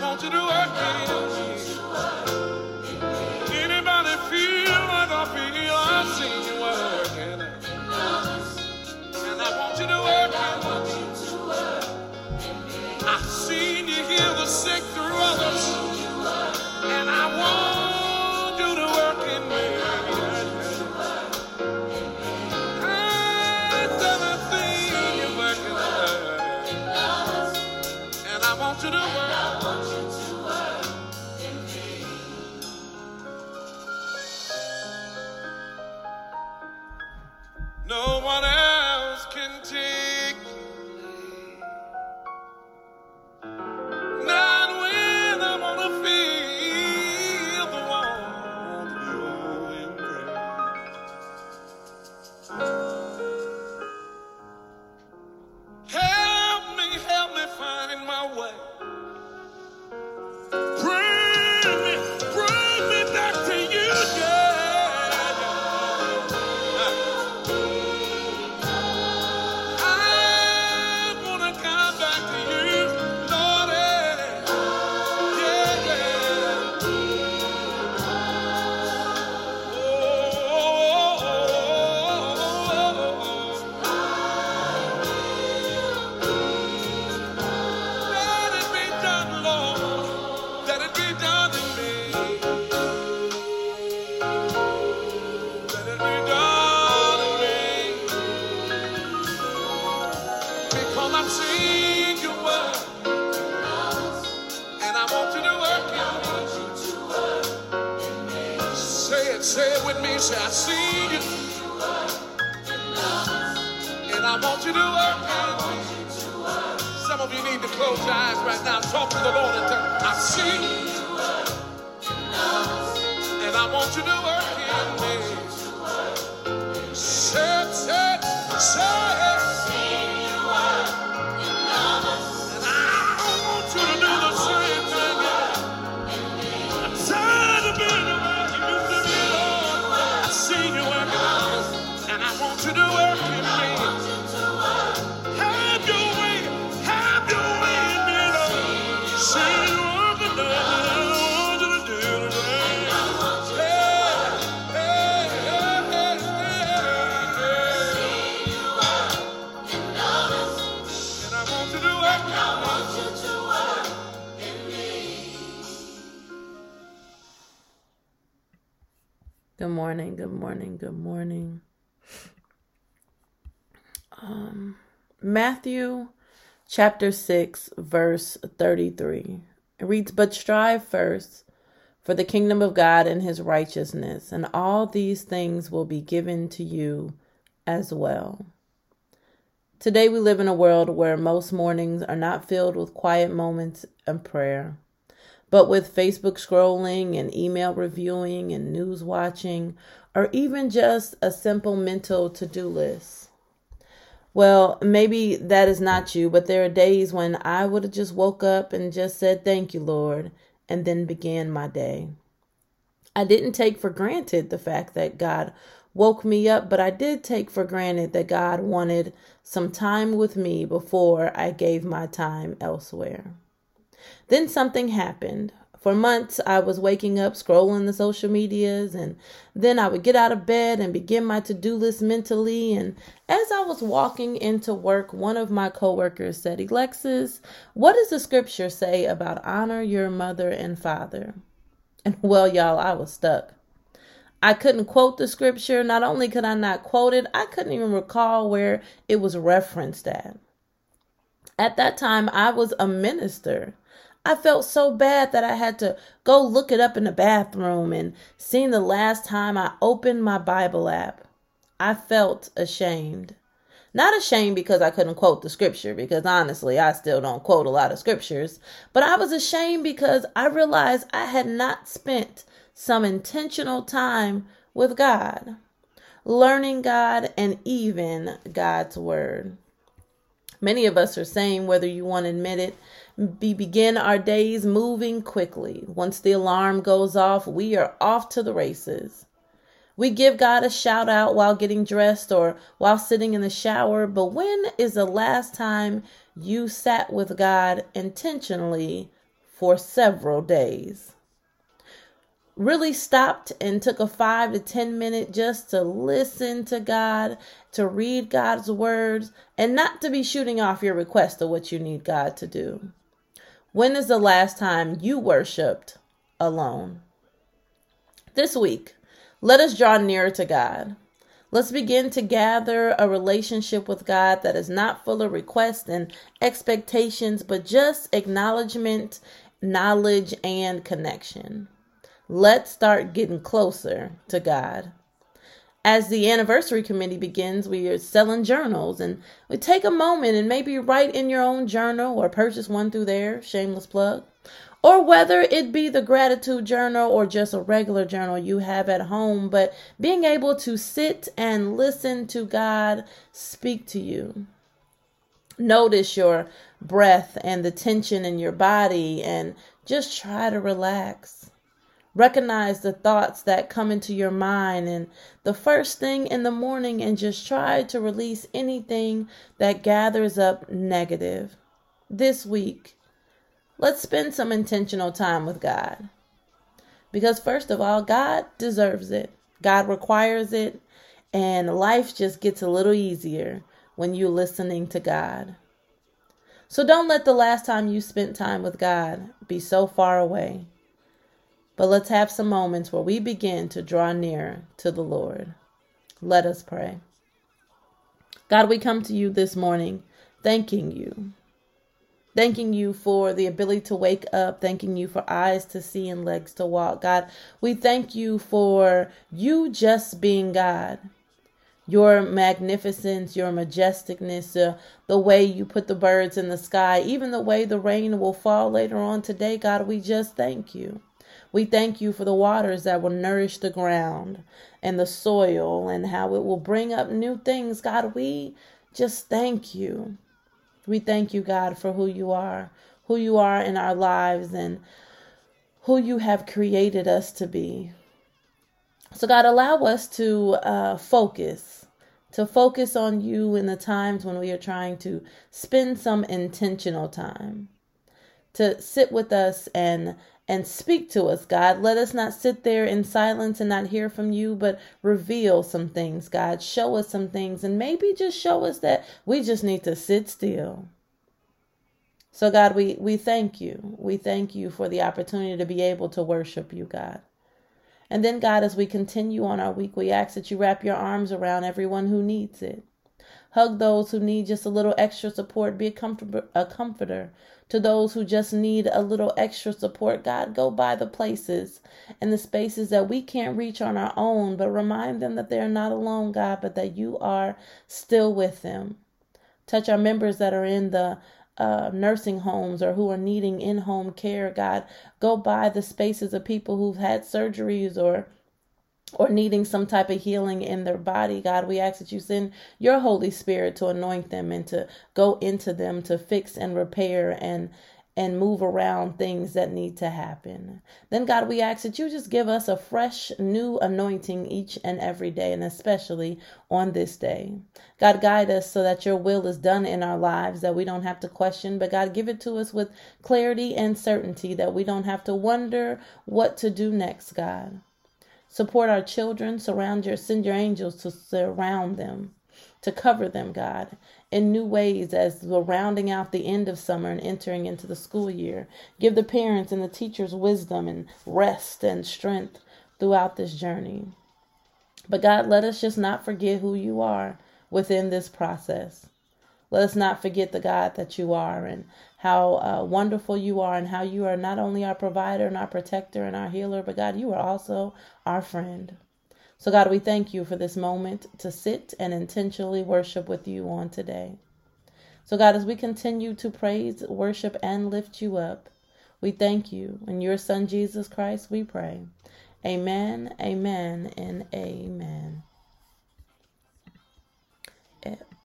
want you to work in No one it, say me. Say, I see you. And I want you to work. Some of you need to close your eyes right now. Talk to the Lord and tell I see you. And I want you to work Good morning, good morning, good morning. Um, Matthew chapter 6, verse 33. It reads, But strive first for the kingdom of God and his righteousness, and all these things will be given to you as well. Today we live in a world where most mornings are not filled with quiet moments and prayer but with Facebook scrolling and email reviewing and news watching, or even just a simple mental to do list. Well, maybe that is not you, but there are days when I would have just woke up and just said, Thank you, Lord, and then began my day. I didn't take for granted the fact that God woke me up, but I did take for granted that God wanted some time with me before I gave my time elsewhere. Then something happened. For months, I was waking up, scrolling the social medias, and then I would get out of bed and begin my to do list mentally. And as I was walking into work, one of my coworkers said, Alexis, what does the scripture say about honor your mother and father? And well, y'all, I was stuck. I couldn't quote the scripture. Not only could I not quote it, I couldn't even recall where it was referenced at. At that time, I was a minister. I felt so bad that I had to go look it up in the bathroom and seeing the last time I opened my Bible app. I felt ashamed. Not ashamed because I couldn't quote the scripture, because honestly, I still don't quote a lot of scriptures, but I was ashamed because I realized I had not spent some intentional time with God, learning God, and even God's Word. Many of us are saying, whether you want to admit it, we begin our days moving quickly. Once the alarm goes off, we are off to the races. We give God a shout out while getting dressed or while sitting in the shower, but when is the last time you sat with God intentionally for several days? Really stopped and took a five to 10 minute just to listen to God, to read God's words, and not to be shooting off your request of what you need God to do. When is the last time you worshiped alone? This week, let us draw nearer to God. Let's begin to gather a relationship with God that is not full of requests and expectations, but just acknowledgement, knowledge, and connection. Let's start getting closer to God as the anniversary committee begins, we are selling journals and we take a moment and maybe write in your own journal or purchase one through there, shameless plug. Or whether it be the gratitude journal or just a regular journal you have at home, but being able to sit and listen to God speak to you. Notice your breath and the tension in your body and just try to relax. Recognize the thoughts that come into your mind and the first thing in the morning and just try to release anything that gathers up negative. This week, let's spend some intentional time with God. Because, first of all, God deserves it, God requires it, and life just gets a little easier when you're listening to God. So don't let the last time you spent time with God be so far away. But let's have some moments where we begin to draw near to the Lord. Let us pray. God, we come to you this morning thanking you. Thanking you for the ability to wake up, thanking you for eyes to see and legs to walk. God, we thank you for you just being God your magnificence, your majesticness, uh, the way you put the birds in the sky, even the way the rain will fall later on today, God, we just thank you. We thank you for the waters that will nourish the ground and the soil and how it will bring up new things. God, we just thank you. We thank you, God, for who you are, who you are in our lives, and who you have created us to be. So, God, allow us to uh, focus, to focus on you in the times when we are trying to spend some intentional time, to sit with us and and speak to us, God. Let us not sit there in silence and not hear from you, but reveal some things, God. Show us some things, and maybe just show us that we just need to sit still. So, God, we, we thank you. We thank you for the opportunity to be able to worship you, God. And then, God, as we continue on our week, we ask that you wrap your arms around everyone who needs it. Hug those who need just a little extra support. Be a, a comforter to those who just need a little extra support. God, go by the places and the spaces that we can't reach on our own, but remind them that they're not alone, God, but that you are still with them. Touch our members that are in the uh, nursing homes or who are needing in home care, God. Go by the spaces of people who've had surgeries or or needing some type of healing in their body, God, we ask that you send your Holy Spirit to anoint them and to go into them to fix and repair and and move around things that need to happen. Then, God, we ask that you just give us a fresh, new anointing each and every day, and especially on this day. God, guide us so that your will is done in our lives, that we don't have to question, but God, give it to us with clarity and certainty, that we don't have to wonder what to do next, God. Support our children. Surround your, send your angels to surround them, to cover them, God, in new ways as we're rounding out the end of summer and entering into the school year. Give the parents and the teachers wisdom and rest and strength throughout this journey. But God, let us just not forget who you are within this process. Let us not forget the God that you are and how uh, wonderful you are and how you are not only our provider and our protector and our healer, but God, you are also our friend. So, God, we thank you for this moment to sit and intentionally worship with you on today. So, God, as we continue to praise, worship, and lift you up, we thank you. In your Son, Jesus Christ, we pray. Amen, amen, and amen.